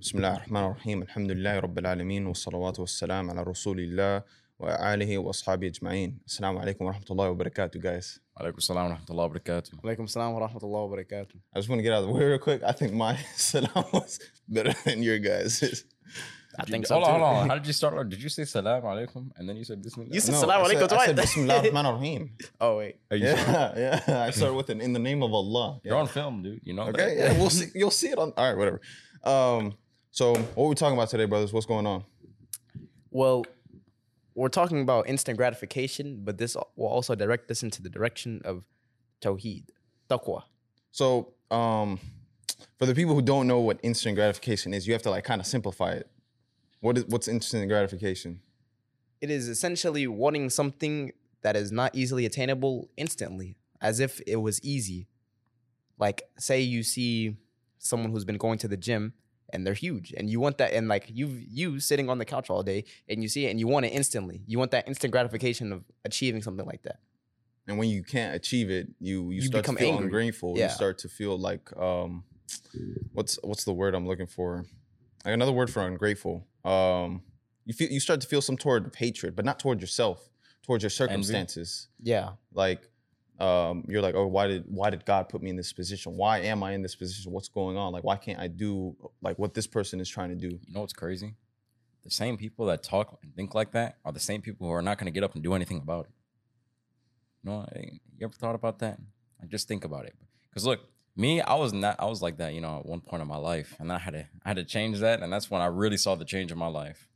بسم الله الرحمن الرحيم الحمد لله رب العالمين والصلوات والسلام على رسول الله وآله وأصحابه أجمعين السلام عليكم ورحمة الله وبركاته guys wa rahmatullahi wa barakatuh. Alaikum salam wa rahmatullahi wa barakatuh. I just want to get out of the way real quick I think my salam was better than your guys I think so Hold too. on, hold on. How did you start? Did you say salam alaikum and then you said bismillah? You said No, salam I alaikum said, I twice. said Bismillah ar-Rahman ar-Rahim Oh wait. Are you sure? yeah yeah I started with an in the name of Allah You're on film, dude. You know Okay, that. yeah, we'll see. You'll see it on. All right, whatever. Um, so what we talking about today, brothers? What's going on? Well, we're talking about instant gratification, but this will also direct us into the direction of tawheed, taqwa. So, um, for the people who don't know what instant gratification is, you have to like kind of simplify it. What is what's instant gratification? It is essentially wanting something that is not easily attainable instantly, as if it was easy. Like, say you see someone who's been going to the gym and they're huge, and you want that, and like you you sitting on the couch all day, and you see it and you want it instantly. You want that instant gratification of achieving something like that. And when you can't achieve it, you you, You start to feel angry. ungrateful. You start to feel like um, what's what's the word I'm looking for? Like another word for ungrateful. Um, you feel you start to feel some toward of hatred, but not toward yourself, towards your circumstances. Yeah. like um you're like oh why did why did god put me in this position why am i in this position what's going on like why can't i do like what this person is trying to do You know what's crazy? The same people that talk and think like that are the same people who are not going to get up and do anything about it. You know, you ever thought about that? Like, just think about it. Because look, me, I was not, I was like that, you know, at one point in my life, and I had to, I had to change that, and that's when I really saw the change in my life.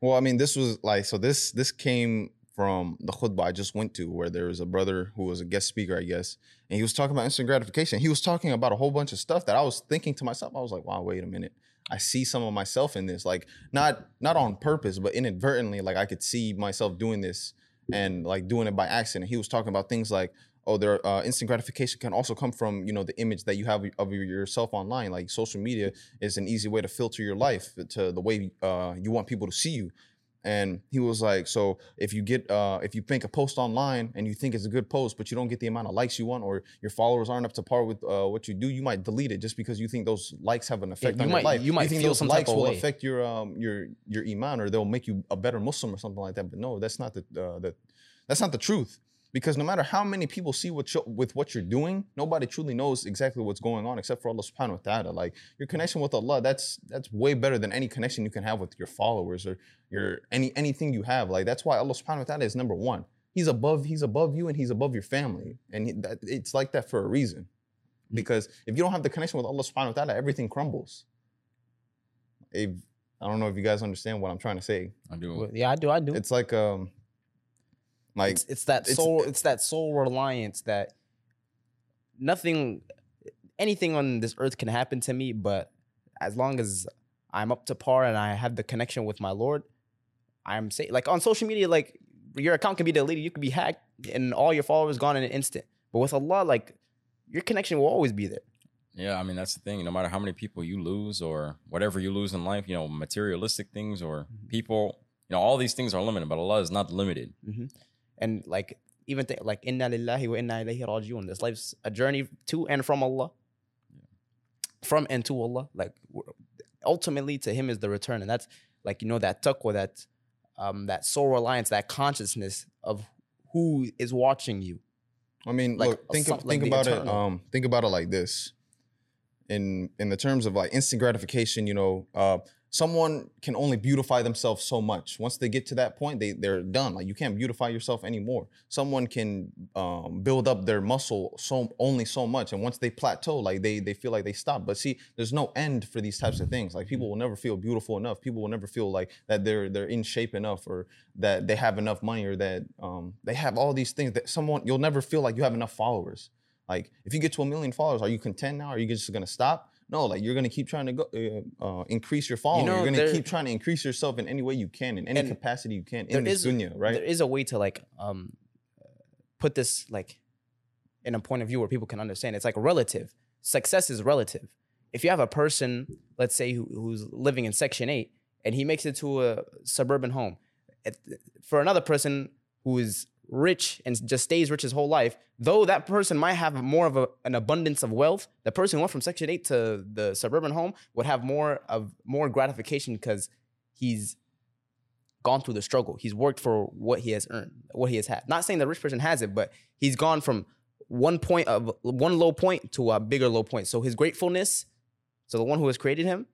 well i mean this was like so this this came from the khutbah i just went to where there was a brother who was a guest speaker i guess and he was talking about instant gratification. He was talking about a whole bunch of stuff that i was thinking to myself. I was like wow wait a minute. I see some of myself in this. Like not not on purpose but inadvertently like i could see myself doing this and like doing it by accident. He was talking about things like oh there uh, instant gratification can also come from you know the image that you have of yourself online. Like social media is an easy way to filter your life to the way uh, you want people to see you and he was like so if you get uh, if you make a post online and you think it's a good post but you don't get the amount of likes you want or your followers aren't up to par with uh, what you do you might delete it just because you think those likes have an effect you on might- your life you might think feel those some likes will way. affect your um your your iman or they'll make you a better muslim or something like that but no that's not the uh, the that's not the truth because no matter how many people see what you with what you're doing, nobody truly knows exactly what's going on except for Allah subhanahu wa ta'ala. Like your connection with Allah, that's that's way better than any connection you can have with your followers or your any anything you have. Like that's why Allah subhanahu wa ta'ala is number one. He's above, he's above you and he's above your family. And he, that, it's like that for a reason. Because if you don't have the connection with Allah subhanahu wa ta'ala, everything crumbles. If, I don't know if you guys understand what I'm trying to say. I do. Yeah, I do. I do. It's like um like it's, it's that it's- sole it's that sole reliance that nothing anything on this earth can happen to me but as long as i'm up to par and i have the connection with my lord i'm safe like on social media like your account can be deleted you could be hacked and all your followers gone in an instant but with allah like your connection will always be there Yeah, I mean that's the thing. No matter how many people you lose or whatever you lose in life, you know, materialistic things or Mm-hmm. people, you know, all these things are limited, but Allah is not limited. And like even th- like inna lillahi wa inna ilayhi rajiun this life's a journey to and from allah from and to allah like ultimately to him is the return and that's like you know that taqwa that um that sole reliance that consciousness of who is watching you I mean, Like, look, think think the about eternal. it. Um, think about it like this. In in the terms of like instant gratification, you know, uh, someone can only beautify themselves so much. Once they get to that point, they they're done. Like you can't beautify yourself anymore. Someone can um, build up their muscle so only so much, and once they plateau, like they they feel like they stop. But see, there's no end for these types of things. Like people will never feel beautiful enough. People will never feel like that they're they're in shape enough, or that they have enough money, or that um, they have all these things that someone you'll never feel like you have enough followers. Like if you get to a million followers, are you content now? Are you just gonna stop? No, like you're gonna keep trying to go uh, uh, increase your following. know, you're gonna there- keep trying to increase yourself in any way you can, in any capacity you can in this is- dunya, right? there is a way to like um put this like in a point of view where people can understand it's like relative success is relative if you have a person let's say who, who's living in section 8 and he makes it to a suburban home it, for another person who is rich and just stays rich his whole life, though that person might have more of a, an abundance of wealth, the person who went from Section 8 to the suburban home would have more of more gratification because he's gone through the struggle. He's worked for what he has earned, what he has had. Not saying the rich person has it, but he's gone from one point of one low point to a bigger low point. So his gratefulness to the one who has created him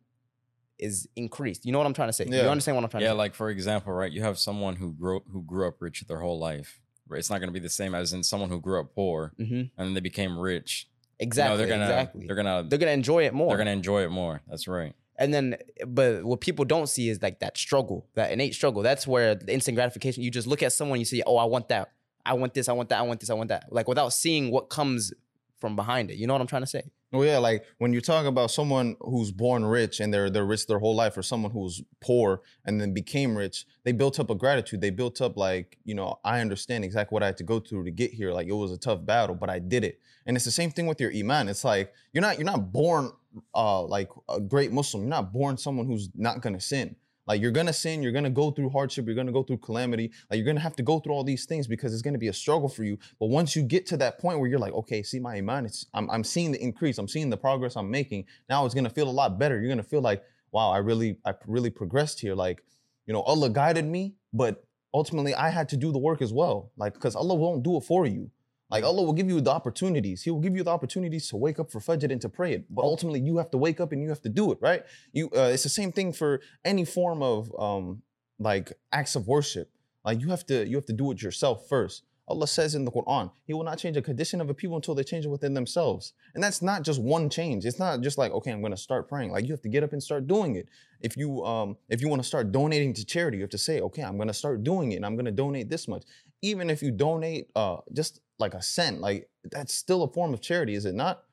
is increased. You know what I'm trying to say? Yeah. You understand what I'm trying Yeah, to say? like for example, right? You have someone who grew who grew up rich their whole life. It's not going to be the same as in someone who grew up poor hmm and then they became rich. You know, Exactly. they're gonna exactly. they're gonna They're gonna enjoy it more. they're gonna enjoy it more. That's right. And then, but what people don't see is like that struggle, that innate struggle. That's where the instant gratification. You just look at someone, you say, oh, I want that, I want this, I want that, I want this, I want that. Like without seeing what comes from behind it. You know what I'm trying to say? Well, yeah, like when you talk about someone who's born rich and they're they're rich their whole life, or someone who's poor and then became rich, they built up a gratitude. They built up like, you know, I understand exactly what I had to go through to get here. Like it was a tough battle, but I did it. And it's the same thing with your iman. It's like you're not you're not born uh like a great Muslim. You're not born someone who's not gonna sin. Like you're gonna sin, you're gonna go through hardship, you're gonna go through calamity. Like you're gonna have to go through all these things because it's gonna be a struggle for you. But once you get to that point where you're like, okay, see my iman, it's I'm I'm seeing the increase, I'm seeing the progress I'm making. Now it's gonna feel a lot better. You're gonna feel like, wow, I really I really progressed here. Like, you know, Allah guided me, but ultimately I had to do the work as well. Like, because Allah won't do it for you. Like Allah will give you the opportunities. He will give you the opportunities to wake up for Fajr and to pray it. But ultimately, you have to wake up and you have to do it, right? You, uh, it's the same thing for any form of um, like acts of worship. Like you have to, you have to do it yourself first. Allah says in the Quran, He will not change the condition of a people until they change it within themselves. And that's not just one change. It's not just like, okay, I'm gonna start praying. Like you have to get up and start doing it. If you um if you want to start donating to charity, you have to say, okay, I'm gonna start doing it and I'm gonna donate this much. Even if you donate uh just like a cent, like that's still a form of charity, is it not?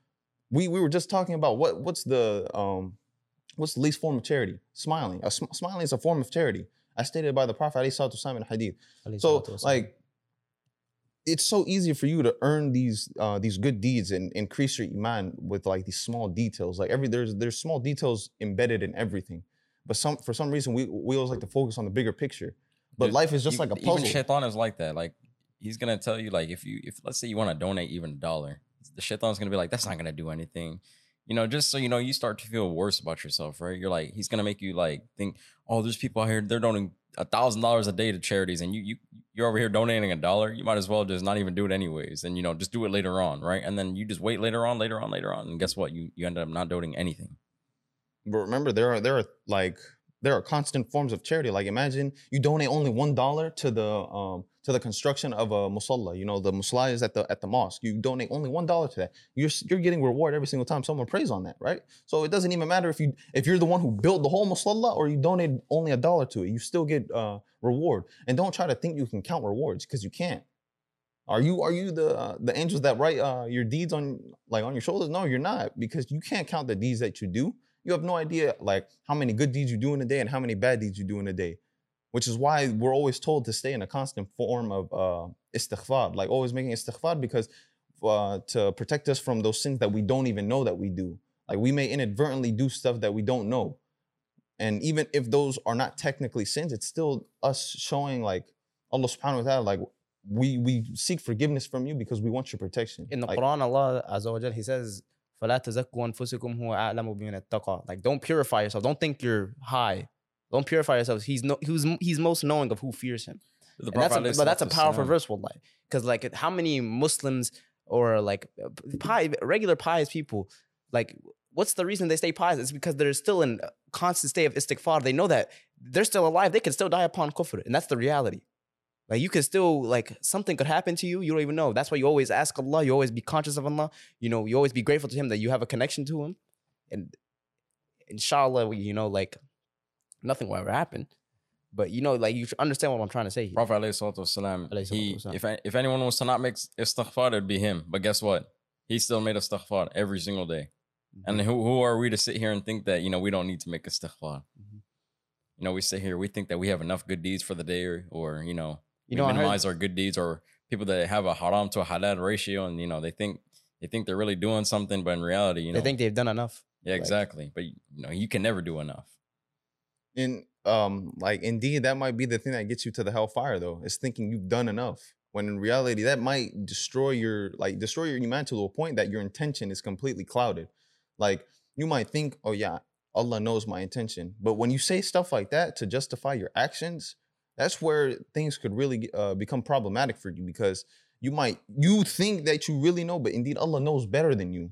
We we were just talking about what what's the um what's the least form of charity? Smiling. Sm- smiling is a form of charity, as stated by the Prophet Ali in Hadith. So like it's so easy for you to earn these uh, these good deeds and increase your iman with like these small details. Like every there's there's small details embedded in everything, but some for some reason we we always like to focus on the bigger picture. But Dude, life is just even- like a puzzle. Even shaitan is like that. Like he's gonna tell you, like if you if let's say you want to donate even a dollar, the shaitan's gonna be like, that's not gonna do anything. You know, just so you know, you start to feel worse about yourself, right? You're like, he's gonna make you like think, oh, there's people out here, they're donating a thousand dollars a day to charities, and you you you're over here donating a dollar. You might as well just not even do it anyways, and you know, just do it later on, right? And then you just wait later on, later on, later on, and guess what? You you end up not donating anything. But remember, there are there are like there are constant forms of charity. Like imagine you donate only one dollar to the um to the construction of a musalla. You know the musalla is at the at the mosque. You donate only one dollar to that. You're you're getting reward every single time someone prays on that, right? So it doesn't even matter if you if you're the one who built the whole musalla or you donate only a dollar to it. You still get uh reward. And don't try to think you can count rewards because you can't. Are you are you the uh, the angels that write uh, your deeds on like on your shoulders? No, you're not because you can't count the deeds that you do. You have no idea like how many good deeds you do in a day and how many bad deeds you do in a day, which is why we're always told to stay in a constant form of uh, istighfar, like always making istighfar because uh, to protect us from those sins that we don't even know that we do. Like we may inadvertently do stuff that we don't know, and even if those are not technically sins, it's still us showing like Allah Subhanahu wa Taala like we we seek forgiveness from you because we want your protection. in the Like, Quran, Allah Azza wa Jal, He says, فَلَا تَزَكُّوا أَنفُسِكُمْ هُوَ أَعْلَمُ بِمَنِ اتَّقَى Like, don't purify yourself. Don't think you're high. Don't purify yourselves. He's no, he's, he's most knowing of who fears him. The And that's a, Prophet but that's a ﷺ powerful verse, wallahi. Because like, how many Muslims or like pi, regular pious people, like, what's the reason they stay pious? It's because they're still in a constant state of istighfar. They know that they're still alive. They can still die upon kufr, and that's the reality. Like you can still like something could happen to you. You don't even know. That's why you always ask Allah. You always be conscious of Allah. You know, you always be grateful to Him that you have a connection to Him, and inshallah, you know, like nothing will ever happen. But you know, like you understand what I'm trying to say. Here. Prophet alayhi salatu wasalam, Alayhi salatu he, if, if anyone was to not make istighfar, it'd be him. But guess what? He still made istighfar every single day. Mm-hmm. And who, who are we to sit here and think that, you know, we don't need to make istighfar? Mhm. You know, we sit here, we think that we have enough good deeds for the day or, or you know, You we know, I heard- minimize our good deeds or people that have a haram to a halal ratio and, you know, they think, they think they're really doing something, but in reality, you know, they think they've done enough. yeah, like- exactly. But, you know, you can never do enough. in um like indeed that might be the thing that gets you to the hellfire though is thinking you've done enough When in reality, that might destroy your like destroy your iman to a point that your intention is completely clouded. Like you might think, oh yeah, Allah knows my intention, but when you say stuff like that to justify your actions, that's where things could really uh, become problematic for you because you might you think that you really know, but indeed Allah knows better than you.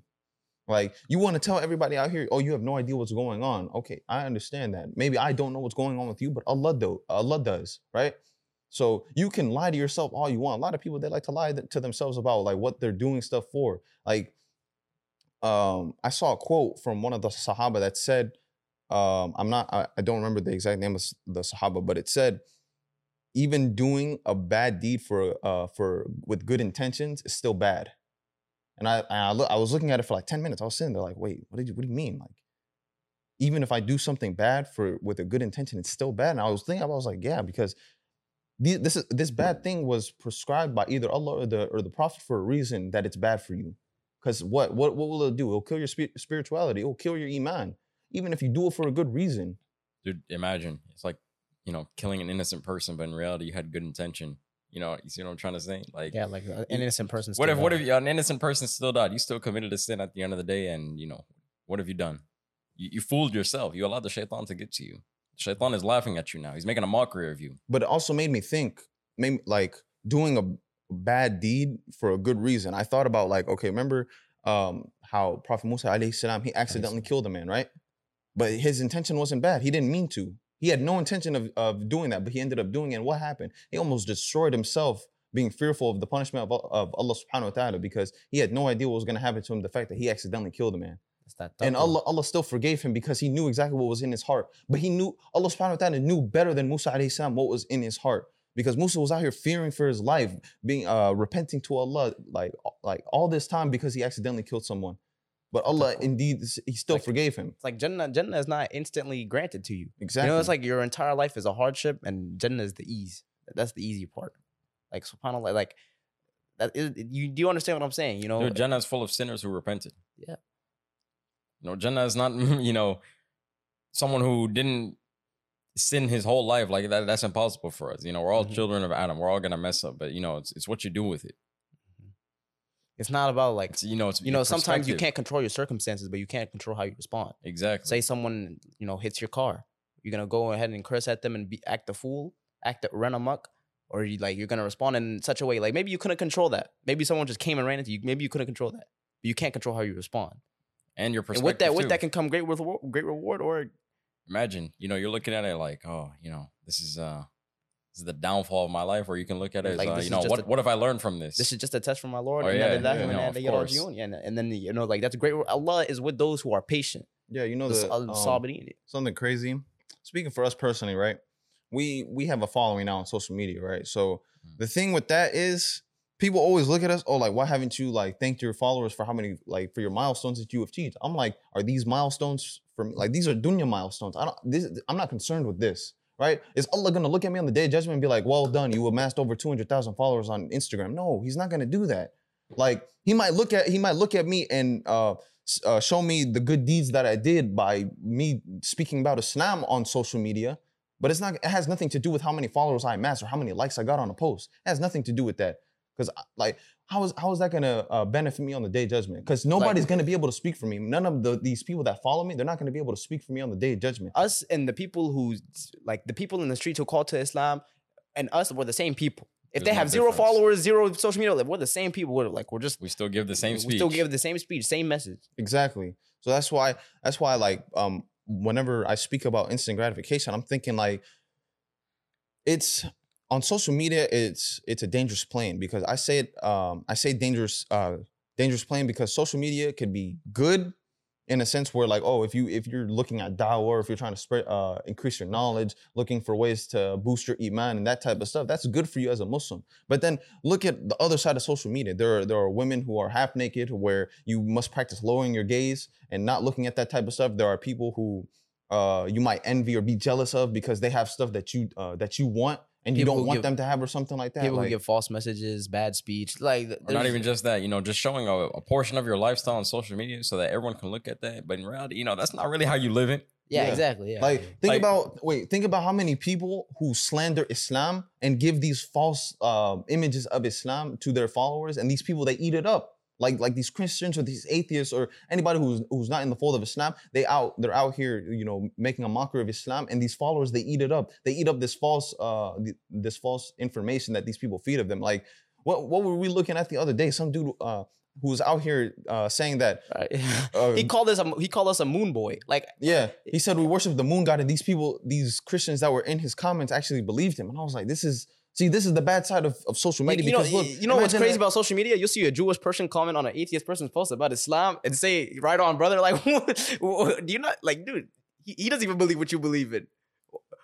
Like you want to tell everybody out here, oh, you have no idea what's going on. Okay, I understand that. Maybe I don't know what's going on with you, but Allah do Allah does, right? So you can lie to yourself all you want. A lot of people they like to lie to themselves about like what they're doing stuff for. Like, um, I saw a quote from one of the Sahaba that said, um, I'm not, I, I don't remember the exact name of the Sahaba, but it said, even doing a bad deed for uh for with good intentions is still bad. And I I, I was looking at it for like 10 minutes. I was sitting there like, wait, what did you what do you mean? Like, even if I do something bad for with a good intention, it's still bad. And I was thinking, I was like, yeah, because this is this bad thing was prescribed by either Allah or the or the Prophet for a reason that it's bad for you. Because what what what will it do? It'll kill your spirituality. It'll kill your iman, even if you do it for a good reason. Dude, imagine it's like you know killing an innocent person, but in reality you had good intention. You know, you see what I'm trying to say? Like, yeah, like an innocent person. What if, died. what if an innocent person still died? You still committed a sin at the end of the day, and you know, what have you done? You, you fooled yourself. You allowed the shaitan to get to you. Shaitan is laughing at you now. He's making a mockery of you. But it also made me think, maybe like doing a bad deed for a good reason. I thought about like, okay, remember um, how Prophet Musa alayhi salam, he accidentally killed a man, right? But his intention wasn't bad. He didn't mean to. He had no intention of, of doing that, but he ended up doing it. And what happened? He almost destroyed himself being fearful of the punishment of, of Allah subhanahu wa ta'ala because he had no idea what was going to happen to him, the fact that he accidentally killed a man. and Allah, Allah still forgave him because he knew exactly what was in his heart. But he knew, Allah subhanahu wa ta'ala knew better than Musa alayhi salam what was in his heart. Because Musa was out here fearing for his life, being uh, repenting to Allah like, like all this time because he accidentally killed someone. But Allah indeed He still like, forgave him. It's like Jannah, Jannah is not instantly granted to you. Exactly. You know, it's like your entire life is a hardship and Jannah is the ease. That's the easy part. Like subhanAllah, like that is you do you understand what I'm saying? You know, Dude, Jannah is full of sinners who repented. Yeah. No, Jannah is not, you know, someone who didn't sin his whole life. Like that, that's impossible for us. You know, we're all mm-hmm. children of Adam. We're all gonna mess up, but you know, it's it's what you do with it. It's not about like it's, you know. It's you know. Sometimes you can't control your circumstances, but you can't control how you respond. Exactly. Say someone you know hits your car, you're gonna go ahead and curse at them and be, act a fool, act a, run amok, or you like you're gonna respond in such a way like maybe you couldn't control that. Maybe someone just came and ran into you. Maybe you couldn't control that, but you can't control how you respond. And your perspective. And with that, too. with that can come great with great reward. Or imagine, you know, you're looking at it like, oh, you know, this is uh is the downfall of my life, or you can look at it like, as, uh, you know, what, a, what have I learned from this? This is just a test from my Lord. Oh, yeah, yeah, you know, and, and then, you know, like that's a great. Allah is with those who are patient. Yeah, you know, the, um, something crazy. Speaking for us personally, right? We we have a following now on social media, right? So mm. the thing with that is people always look at us, oh, like, why haven't you like thanked your followers for how many like for your milestones that you have achieved? I'm like, are these milestones for me? Like these are dunya milestones. I don't this I'm not concerned with this right? Is Allah gonna look at me on the day of judgment and be like, well done, you amassed over 200,000 followers on Instagram? No, he's not gonna do that. Like he might look at he might look at me and uh, uh, show me the good deeds that I did by me speaking about Islam on social media, but it's not. It has nothing to do with how many followers I amassed or how many likes I got on a post. It has nothing to do with that. Because like, how is how is that gonna uh, benefit me on the day of judgment? Because nobody's like, gonna be able to speak for me. None of the these people that follow me, they're not gonna be able to speak for me on the day of judgment. Us and the people who like the people in the streets who call to Islam, and us were the same people. If There's they have zero difference. followers, zero social media, like, we're the same people. We're like we're just we still give the same speech. we still give the same speech, same message. Exactly. So that's why that's why like um whenever I speak about instant gratification, I'm thinking like it's on social media it's it's a dangerous plane because I say it um, I say dangerous uh, dangerous plane because social media can be good in a sense where like oh if you if you're looking at dawah if you're trying to spread uh, increase your knowledge looking for ways to boost your iman and that type of stuff that's good for you as a muslim. But then look at the other side of social media. There are there are women who are half naked where you must practice lowering your gaze and not looking at that type of stuff. There are people who uh, you might envy or be jealous of because they have stuff that you uh, that you want and you don't want give, them to have or something like that. People like, who give false messages, bad speech, like not even just that. You know, just showing a, a, portion of your lifestyle on social media so that everyone can look at that. But in reality, you know, that's not really how you live it. Yeah, Yeah. exactly. Yeah. Like, think Like- about wait, think about how many people who slander Islam and give these false uh, images of Islam to their followers, and these people they eat it up. Like like these Christians or these atheists or anybody who's who's not in the fold of Islam, they out they're out here, you know, making a mockery of Islam, and these followers they eat it up. They eat up this false uh th- this false information that these people feed of them. Like what what were we looking at the other day? Some dude uh who was out here uh saying that uh, he called us a he called us a moon boy. Like yeah, he said we worship the moon god, and these people, these Christians that were in his comments, actually believed him. And I was like, this is see, this is the bad side of, of social media. you know, because look, you know what's crazy that- about social media? You'll see a Jewish person comment on an atheist person's post about Islam and say, "Right on, brother." Like, do you not like, dude? He, he doesn't even believe what you believe in.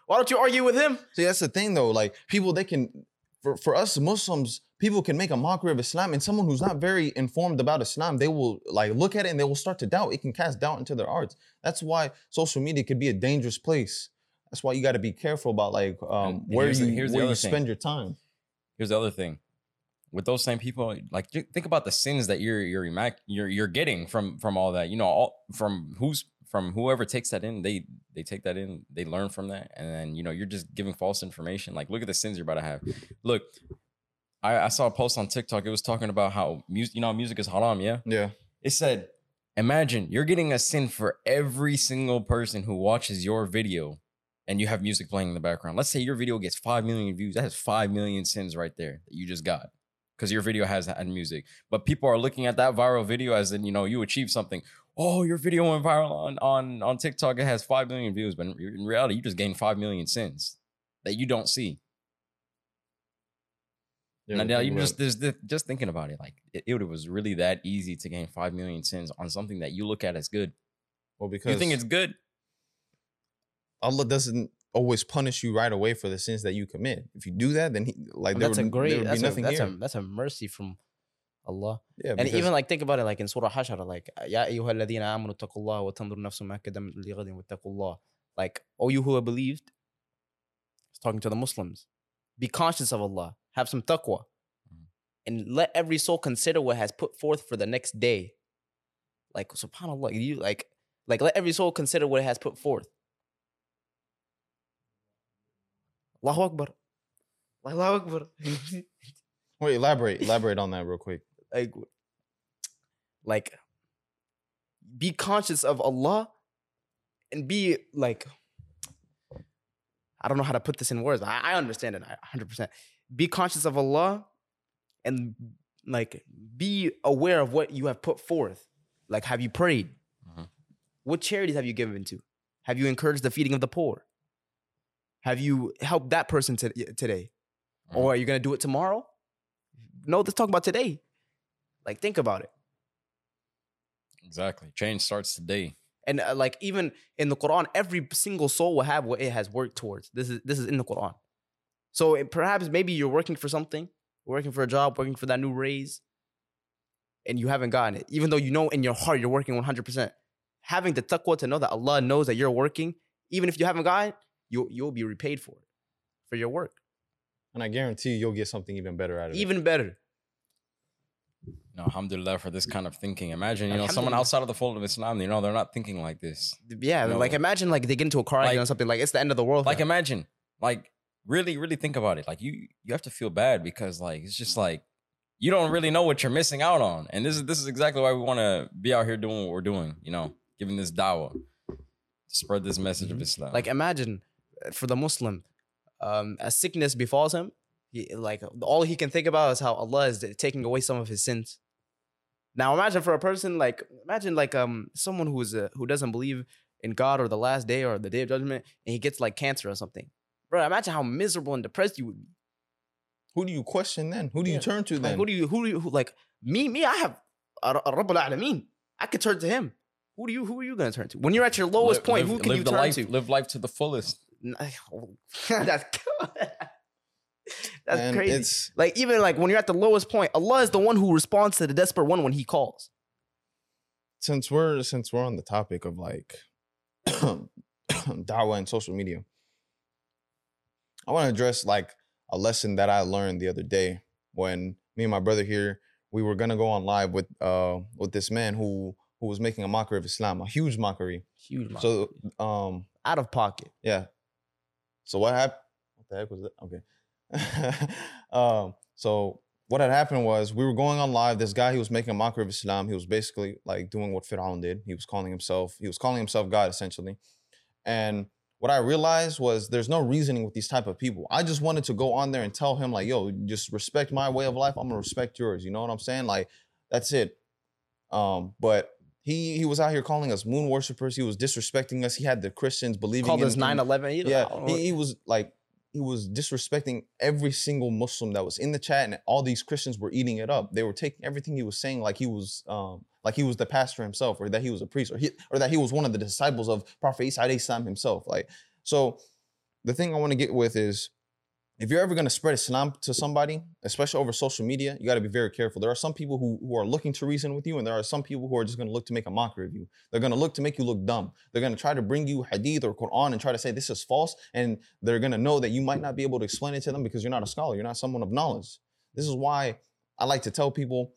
Why don't you argue with him? See, that's the thing though. Like people, they can for for us Muslims, people can make a mockery of Islam, and someone who's not very informed about Islam, they will like look at it and they will start to doubt. It can cast doubt into their hearts. That's why social media could be a dangerous place. That's why you got to be careful about like um, where you the where you thing. spend your time. Here's the other thing. With those same people, like think about the sins that you're you're you're you're getting from from all that. You know, all from who's from whoever takes that in, they they take that in, they learn from that, and then you know you're just giving false information. Like, look at the sins you're about to have. Look, I, I saw a post on TikTok. It was talking about how music, you know, music is haram. Yeah, Yeah, it said, imagine you're getting a sin for every single person who watches your video and you have music playing in the background. Let's say your video gets 5 million views. That is 5 million sins right there that you just got because your video has had music. But people are looking at that viral video as in, you know, you achieved something. Oh, your video went viral on, on, on TikTok. It has 5 million views. But in, in reality, you just gained 5 million sins that you don't see. yeah. Now, now you just there's the, just thinking about it, like it, it was really that easy to gain five million sins on something that you look at as good. well because You think it's good? Allah doesn't always punish you right away for the sins that you commit. If you do that, then he like oh, there that's would, a great there would that's, be nothing a, that's a that's a mercy from Allah. Yeah, and even like think about it, like in Surah Hashara, like Ya ayyuhalladhina amanu taqullah wa tandur nafsum lighadin wattaqullah. Like, oh you who have believed, it's talking to the Muslims. Be conscious of Allah. Have some taqwa. Mm. And let every soul consider what has put forth for the next day. Like subhanAllah, you like like let every soul consider what it has put forth. Allahu Akbar. Allahu Akbar. wait, elaborate, elaborate on that real quick. like like be conscious of Allah and be like I don't know how to put this in words. I, I understand it 100%. Be conscious of Allah and like be aware of what you have put forth. Like have you prayed? Mhm. What charities have you given to? Have you encouraged the feeding of the poor? Have you helped that person to, today? Mhm. Or are you going to do it tomorrow? No, let's talk about today. Like, think about it. Exactly. Change starts today. And uh, like, even in the Quran, every single soul will have what it has worked towards. This is this is in the Quran. So it, perhaps maybe you're working for something, working for a job, working for that new raise, and you haven't gotten it, even though you know in your heart you're working 100. percent Having the taqwa to know that Allah knows that you're working, even if you haven't gotten it, you you'll be repaid for it, for your work. And I guarantee you, you'll get something even better out of it. Even better. You know, alhamdulillah for this kind of thinking. Imagine, you know, someone outside of the fold of Islam, you know, they're not thinking like this. Yeah, No. like imagine like they get into a car accident Like- or something like it's the end of the world. Like for them. imagine, like really, really think about it. Like you you have to feel bad because like it's just like you don't really know what you're missing out on. And this is this is exactly why we want to be out here doing what we're doing, you know, giving this dawah to spread this message of mm-hmm. Islam. Like imagine for the Muslim, um, a sickness befalls him. He, like all he can think about is how Allah is taking away some of his sins. Now imagine for a person like imagine like um someone who's uh, who doesn't believe in God or the last day or the day of judgment and he gets like cancer or something. Bro, imagine how miserable and depressed you would be. who do you question then? Who do you turn to then? Like who do you who do you who, like me me I have a Rabb al-Alameen. I could turn to him. Who do you who are you gonna turn to? When you're at your lowest Live- point, live- who can live you the turn life, to? Live life to the fullest. That's that's And crazy. It's Like even like when you're at the lowest point, Allah is the one who responds to the desperate one when He calls. since we're since we're on the topic of like dawah and social media, I want to address like a lesson that I learned the other day when me and my brother here we were gonna go on live with uh with this man who who was making a mockery of Islam, a huge mockery. Huge. amount. So um out of pocket. yeah. So what happened? What the heck was that? Okay. um, so what had happened was we were going on live. This guy, he was making a mockery of Islam. He was basically like doing what Fir'aun did. He was calling himself, he was calling himself God essentially. And what I realized was there's no reasoning with these type of people. I just wanted to go on there and tell him like, yo, just respect my way of life. I'm gonna respect yours. You know what I'm saying? Like, that's it. Um, but he he was out here calling us moon worshippers. He was disrespecting us. He had the Christians believing Called in us in- 9 11. yeah, he, he was like he was disrespecting every single Muslim that was in the chat, and all these Christians were eating it up. They were taking everything he was saying like he was um like he was the pastor himself, or that he was a priest, or he or that he was one of the disciples of Prophet Isa himself. Like so, the thing I want to get with is. If you're ever going to spread Islam to somebody, especially over social media, you got to be very careful. There are some people who, who are looking to reason with you, and there are some people who are just going to look to make a mockery of you. They're going to look to make you look dumb. They're going to try to bring you hadith or Quran and try to say this is false. And they're going to know that you might not be able to explain it to them because you're not a scholar. You're not someone of knowledge. This is why I like to tell people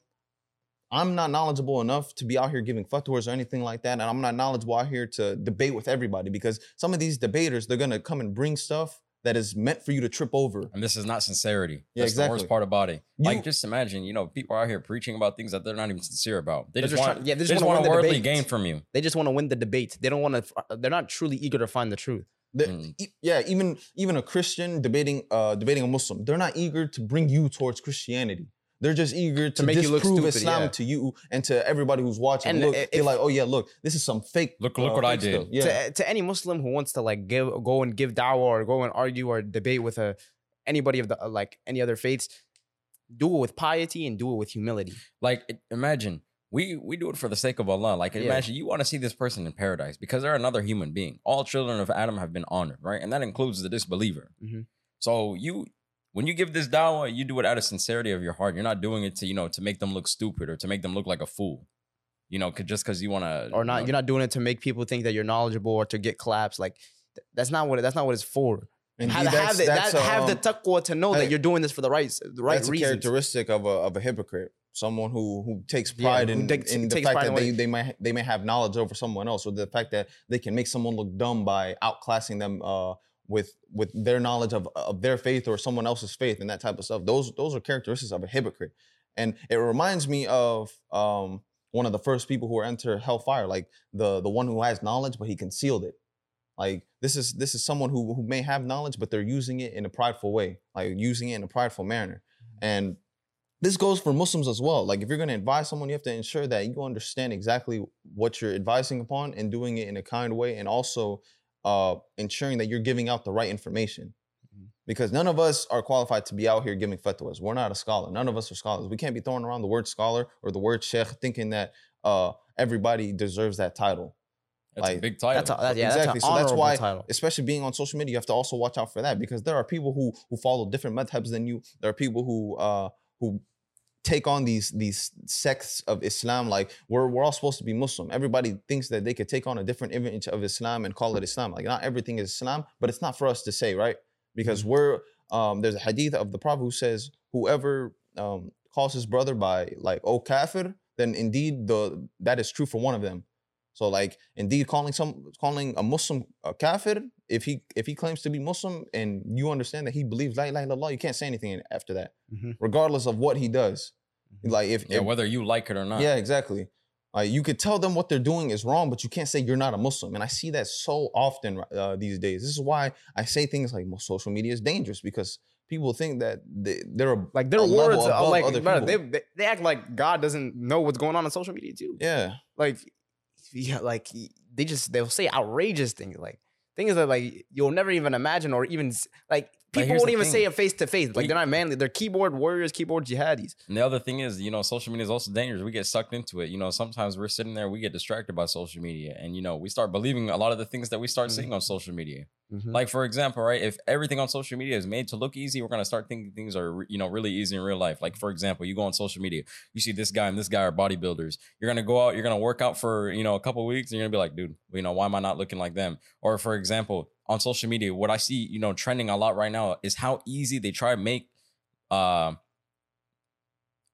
I'm not knowledgeable enough to be out here giving fatwas or anything like that. And I'm not knowledgeable out here to debate with everybody because some of these debaters, they're going to come and bring stuff that is meant for you to trip over. And this is not sincerity. Yeah, That's the worst part about it. You- like, just imagine, you know, people are out here preaching about things that they're not even sincere about. They just, just want, trying- yeah, they they just just want a worldly debate. gain from you. They just want to win the debate. They don't want to. They're not truly eager to find the truth. Mm. e- yeah, even even a Christian debating uh debating a Muslim, they're not eager to bring you towards Christianity. They're just eager to, make you look disprove stupid, Islam yeah. to you and to everybody who's watching. And look, i- they're like, oh yeah, look, this is some fake. Look- look what I did. stuff." Yeah, To, to any Muslim who wants to like give go and give dawah or go and argue or debate with a anybody of the uh, like any other faiths, do it with piety and do it with humility. Like, imagine we we do it for the sake of Allah. Like, Yeah. imagine you want to see this person in paradise because they're another human being. All children of Adam have been honored, right? And that includes the disbeliever. Mhm. So you. When you give this dawah, you do it out of sincerity of your heart. You're not doing it to, you know, to make them look stupid or to make them look like a fool. You know, 'cause- just because you want to, Or not, you're not doing it to make people think that you're knowledgeable or to get claps. Like that's not what it, that's not what it's for. Indeed, have, that's- have, the, that's, that, have the um, taqwa to know hey, that you're doing this for the right the right that's a characteristic of a of a hypocrite. Someone who who takes Yeah, pride who in, takes- in the fact that they, they might they may have knowledge over someone else, or the fact that they can make someone look dumb by outclassing them uh, with with their knowledge of of their faith or someone else's faith and that type of stuff. Those those are characteristics of a hypocrite, and it reminds me of um, one of the first people who enter hellfire, like the the one who has knowledge but he concealed it. Like this is this is someone who who may have knowledge, but they're using it in a prideful way, like using it in a prideful manner. And this goes for Muslims as well. Like if you're going to advise someone, you have to ensure that you understand exactly what you're advising upon and doing it in a kind way, and also uh, ensuring that you're giving out the right information. Mhm. Because none of us are qualified to be out here giving fatwas. We're not a scholar. None of us are scholars. We can't be throwing around the word scholar or the word sheikh, thinking that uh, everybody deserves that title. That's a like, big title. That's a, that, yeah, Exactly. That's So that's why- title. especially being on social media, you have to also watch out for that because there are people who who follow different madhabs than you. There are people who uh who take on these these sects of Islam. Like we're we're all supposed to be Muslim. Everybody thinks that they could take on a different image of Islam and call it Islam. Like not everything is Islam, but it's not for us to say, right? Because we're um there's a hadith of the Prophet who says whoever um calls his brother by like oh kafir, then indeed the that is true for one of them. So like indeed calling some calling a Muslim a kafir, if he if he claims to be Muslim and you understand that he believes la ilaha illallah, you can't say anything after that, Mhm. regardless of what he does. Mhm. Like if, yeah, if- whether you like it or not. yeah, exactly. Like you could tell them what they're doing is wrong, but you can't say you're not a Muslim. And I see that so often uh, these days. This is why I say things like "Well, social media is dangerous because people think that they, they're a, Like their a level words are above like other people. they, they they act like God doesn't know what's going on on social media too. yeah. Like yeah, like they just they'll say outrageous things like things that like you'll never even imagine or even like people won't even thing. say it face to face. Like We- they're not manly. They're keyboard warriors, keyboard jihadis. And the other thing is, you know, social media is also dangerous. We get sucked into it. You know, sometimes we're sitting there, we get distracted by social media, and you know, we start believing a lot of the things that we start mm-hmm. seeing on social media. Mm-hmm. Like for example, right? If everything on social media is made to look easy, we're gonna start thinking things are you know really easy in real life. Like for example, you go on social media, you see this guy and this guy are bodybuilders. You're gonna go out, you're gonna work out for you know a couple weeks, and you're gonna be like, dude, you know, why am I not looking like them? Or for example, on social media, what I see you know trending a lot right now is how easy they try to make. Uh,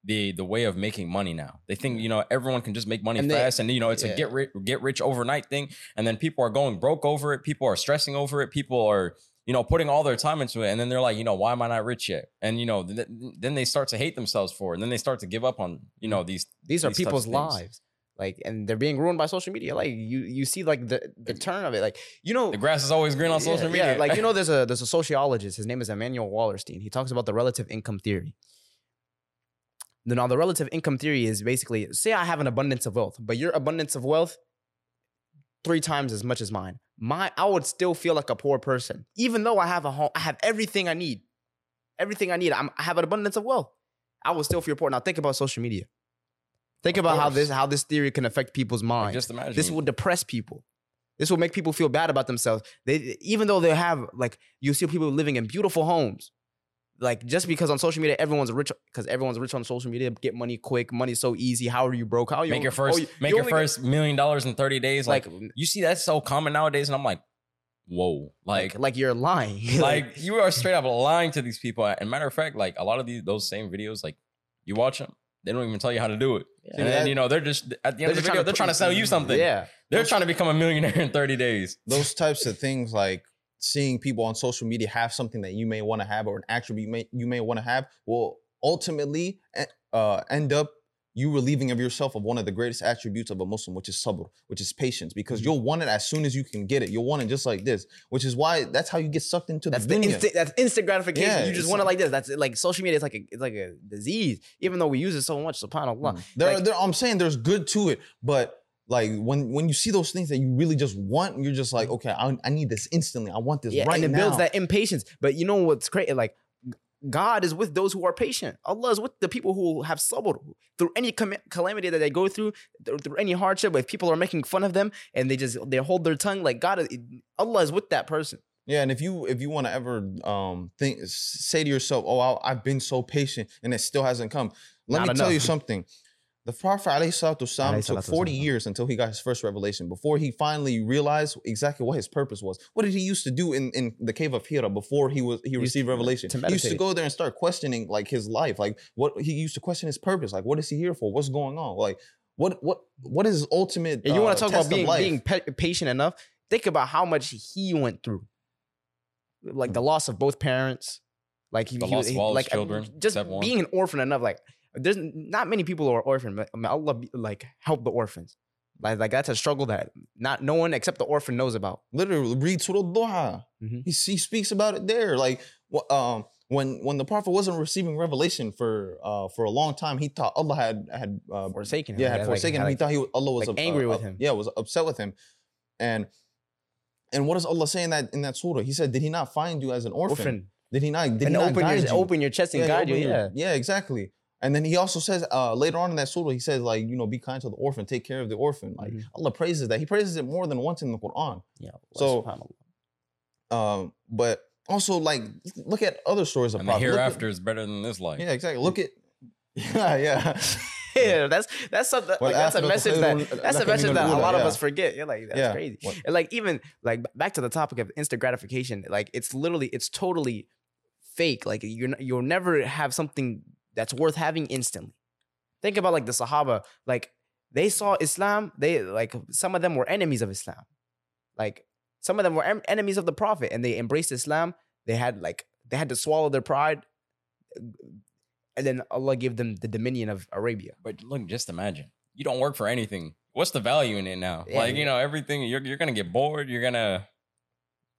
the the way of making money now. They think you know everyone can just make money And they- fast, and you know it's yeah. a get rich get rich overnight thing. And then people are going broke over it. People are stressing over it. People are you know putting all their time into it, and then they're like, you know, why am I not rich yet? And you know, th- then they start to hate themselves for it, and then they start to give up on you know these. these are these of people's lives like and they're being ruined by social media. Like you you see like the the turn of it. Like you know The grass is always green on social media. yeah, like you know there's a there's a sociologist. His name is Immanuel Wallerstein. He talks about the relative income theory. The, now the relative income theory is basically say I have an abundance of wealth but your abundance of wealth three times as much as mine. My I would still feel like a poor person even though I have a home I have everything I need. Everything I need I'm, I have an abundance of wealth. I will still feel poor. Now think about social media think Of about how this how this theory can affect people's Like, minds just imagine this will depress people. This will make people feel bad about themselves. They even though they have like you see people living in beautiful homes. Like just because on social media everyone's rich because everyone's rich on social media, get money quick, money's so easy. How are you broke? How are you make your oh, first you- make you your only get- first million dollars in 30 days like, like you see that's so common nowadays and i'm like whoa like like like you're lying. like you are straight up lying to these people and matter of fact like a lot of these those same videos like you watch them they don't even tell you how to do it Yeah. and then you know they're just at the end of the video they're put- trying to sell you something Yeah. they're trying to become a millionaire in 30 days those types of things like seeing people on social media have something that you may want to have or an attribute you may, you may want to have will ultimately eh, uh, end up you relieving of yourself of one of the greatest attributes of a Muslim, which is sabr, which is patience, because Mm-hmm. you'll want it as soon as you can get it. You'll want it just like this, which is why that's how you get sucked into That's the the instant. That's instant gratification. Yeah, you just want it like- this. That's like social media is like a it's like a disease. Even though we use it so much, subhanallah. Mm. There, Like- there, I'm saying there's good to it, but like when when you see those things that you really just want, you're just like, okay, I, I need this instantly. I want this yeah, right and it now. builds that impatience. But you know what's great? Like God is with those who are patient. Allah is with the people who have sabr through any com- calamity that they go through, through, any hardship. If people are making fun of them and they just they hold their tongue, like God, is, Allah is with that person. Yeah, and if you if you want to ever um think say to yourself, "Oh, I, I've been so patient and it still hasn't come." Let Not me tell you something. The Prophet ﷺ Alayhi took 40 wassalam. years until he got his first revelation, before he finally realized exactly what his purpose was. What did he used to do in, in the cave of Hira before he was he used received to- revelation? to he used to go there and start questioning like his life, like what he used to question his purpose, like what is he here for? What's going on? Like what what what is his ultimate? And you want uh, to talk about being being pa- patient enough? Think about how much he went through, like the loss of both parents, like he, The he loss was- of all his like uh, children, just being an orphan enough. Like there's not many people who are orphan, but I mean, Allah like help the orphans. Like like that's a struggle that not no one except the orphan knows about. literally read Surah Duha. Mhm. He, he speaks about it there. Like um, when when the prophet wasn't receiving revelation for uh for a long time, he thought Allah had had uh, Forsaken him. yeah had like, forsaken him. like- He thought he was, Allah was like up- angry uh, with uh, him. Yeah, was upset with him. And and what does Allah say in that in that surah? He said, "Did He not find you as an orphan? orphan. Did He not? Did and He not open your you? open your chest and Yeah, guide you. your- Yeah. yeah, exactly." And then he also says uh, later on in that surah, he says like you know be kind to the orphan, take care of the orphan. Like Mhm. Allah praises that. He praises it more than once in the Quran. Yeah. So- Um, but also like look at other stories of and the prophet. Look at- hereafter is better than this life yeah, exactly. Look at yeah, yeah. yeah, that's that's something. Well, Like, that's a after the message khayrun that that's a message that a lot of us forget. You're like, that's Yeah. crazy. What- And like even like back to the topic of instant gratification, like it's literally it's totally fake. Like you're you'll never have something that's worth having instantly. Think about like the Sahaba, like they saw Islam, they like some of them were enemies of Islam. Like some of them were em- enemies of the Prophet and they embraced Islam. They had like they had to swallow their pride. Uh, and then Allah gave them the dominion of Arabia. But look, just imagine you don't work for anything. What's the value in it now? Yeah. like you know, everything you're you're gonna get bored. You're gonna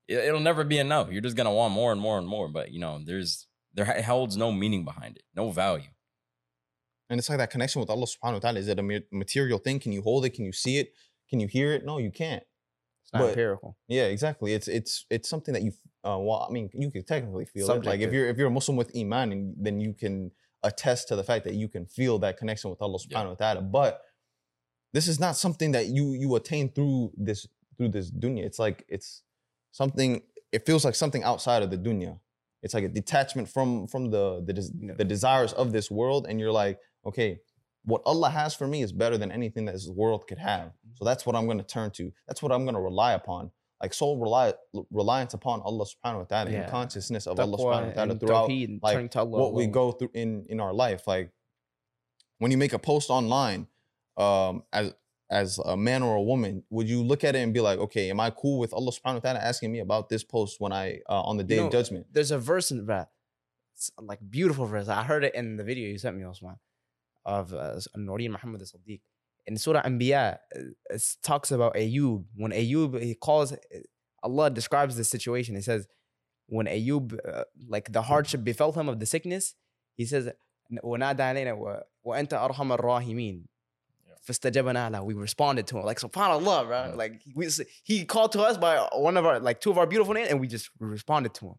it, it'll never be enough. You're just gonna want more and more and more. But you know, there's there it holds no meaning behind it, no value. And it's like that connection with Allah subhanahu wa ta'ala. Is it a material thing? Can you hold it? Can you see it? Can you hear it? No, you can't. It's not But- empirical. Yeah, exactly. It's it's it's something that you uh well, I mean, you can technically feel it. Like if you're if you're a Muslim with Iman and then you can attest to the fact that you can feel that connection with Allah Yeah. subhanahu wa ta'ala. But this is not something that you you attain through this through this dunya. It's like it's something it feels like something outside of the dunya. It's like a detachment from from the the, des- Yeah. the desires of this world and you're like, okay, what Allah has for me is better than anything that this world could have. So that's what I'm going to turn to. That's what I'm going to rely upon. Like sole rely, reliance upon Allah subhanahu wa ta'ala Yeah. and consciousness of Allah subhanahu wa ta'ala throughout like, Allah what we go through in in our life. Like when you make a post online, um, as as a man or a woman, would you look at it and be like, okay, am I cool with Allah subhanahu wa ta'ala asking me about this post when I uh, on the day you know, of judgment? There's a verse in that, it's like beautiful verse. I heard it in the video you sent me, Osman, of uh, Noreen Muhammad Siddiq. In Surah Anbiya, uh, it talks about Ayub. When Ayub, he calls, uh, Allah describes the situation. He says, when Ayub, uh, like the hardship befell him of the sickness, he says, فاستجبنا له. We responded to him. Like subhanAllah, bro. Yeah. Like we, he called to us by one of our like two of our beautiful names, and we just responded to him.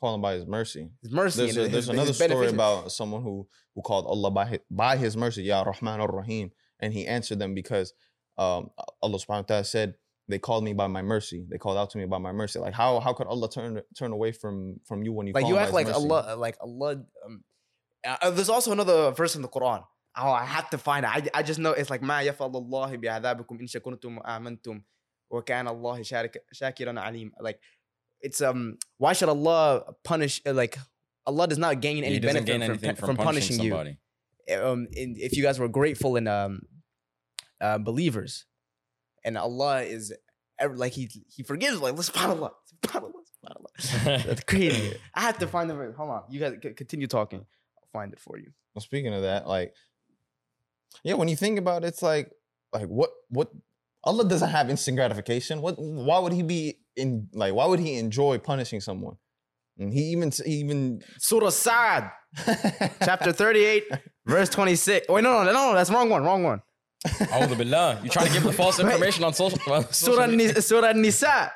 Call him by His mercy. His mercy. There's, and a, his- there's his another story beneficence. about someone who who called Allah by his, by His mercy, Ya Rahman ar Rahim, and He answered them because um, Allah Subhanahu wa Taala said they called me by my mercy. They called out to me by my mercy. Like how how could Allah turn turn away from from you when you like call you him act by like His mercy? Allah, like Allah. Um, uh, there's also another verse in the Quran. Oh, I have to find it. I, I just know it's like ما يفعل الله بعذابكم إن شكرتم وآمنتم وكان الله شارك- شاكرا عليم. Like it's um why should Allah punish uh, like Allah does not gain any he doesn't benefit gain from, anything from, from, punishing, punishing you. somebody. Um, in, if you guys were grateful and um uh, believers, and Allah is ever, like he he forgives like subhanallah subhanallah subhanallah. That's crazy. I have to find the verse. Hold on. You guys c- continue talking. I'll find it for you. Well, speaking of that, like, yeah, when you think about it, it's like, like what, what, Allah doesn't have instant gratification. What, why would He be in, like, why would He enjoy punishing someone? And He even, he even, Surah Sa'ad, chapter 38, verse 26. Wait, no, no, no, no, that's wrong one, wrong one. A'udhu billah. You trying to give the false information on social, on social Surah, media? Ni- Surah Nisa,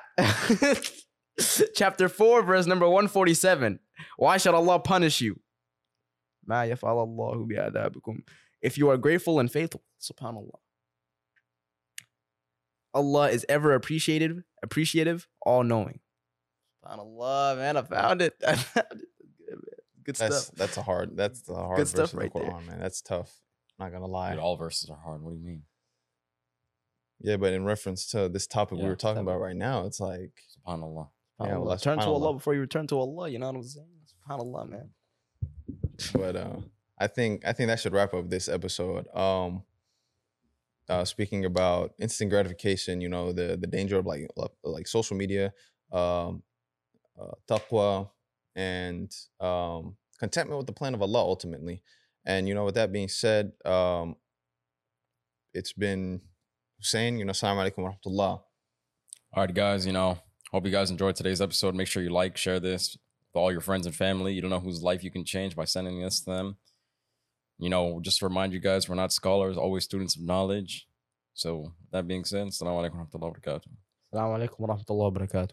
chapter 4, verse number 147. Why should Allah punish you? Ma yaf'al Allahu bi'adabikum. If you are grateful and faithful, subhanAllah. Allah is ever appreciative, appreciative, all knowing. SubhanAllah, man, I found it. I found it. Good, man. Good that's, stuff. that's a hard, that's the hard Good verse stuff of right the there. Quran, man. That's tough. Not gonna lie. Dude, all verses are hard. What do you mean? Yeah, but in reference to this topic we were talking about right now, it's like, Subhanallah. Yeah, well, Turn to Allah before you return to Allah. You know what I'm saying? SubhanAllah, man. but uh i think i think that should wrap up this episode um uh speaking about instant gratification you know the the danger of like like social media um uh, taqwa and um contentment with the plan of allah ultimately and you know with that being said um it's been Hussein, you know, assalamu alaikum wa rahmatullah. All right, guys. You know, hope you guys enjoyed today's episode. Make sure you like, share this with all your friends and family. You don't know whose life you can change by sending this to them. You know, just to remind you guys, we're not scholars, always students of knowledge. So, that being said, assalamu alaikum wa rahmatullahi wa barakatuh. Assalamu alaikum wa rahmatullahi wa barakatuh.